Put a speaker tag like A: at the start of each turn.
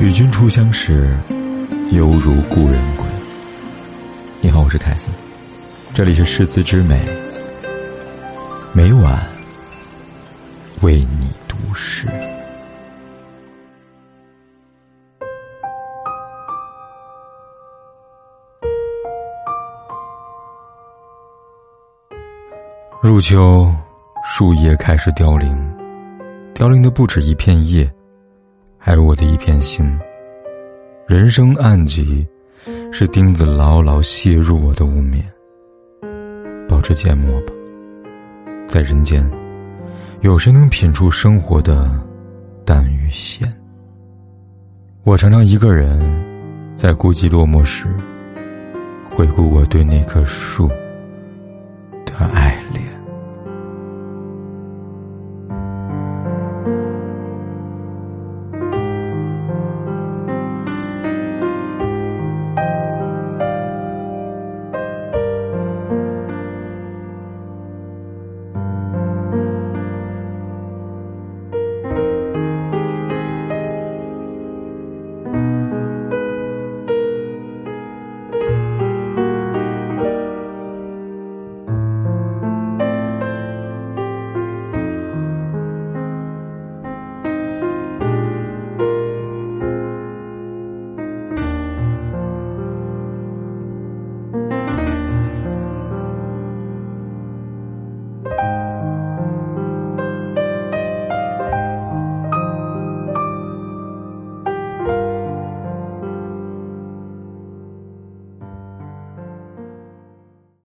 A: 与君初相识，犹如故人归。你好，我是凯斯，这里是诗词之美，每晚为你读诗。入秋，树叶开始凋零，凋零的不止一片叶。还有我的一片心，人生暗疾是钉子牢牢楔入我的屋面。保持缄默吧，在人间，有谁能品出生活的淡与咸？我常常一个人，在孤寂落寞时，回顾我对那棵树的爱恋。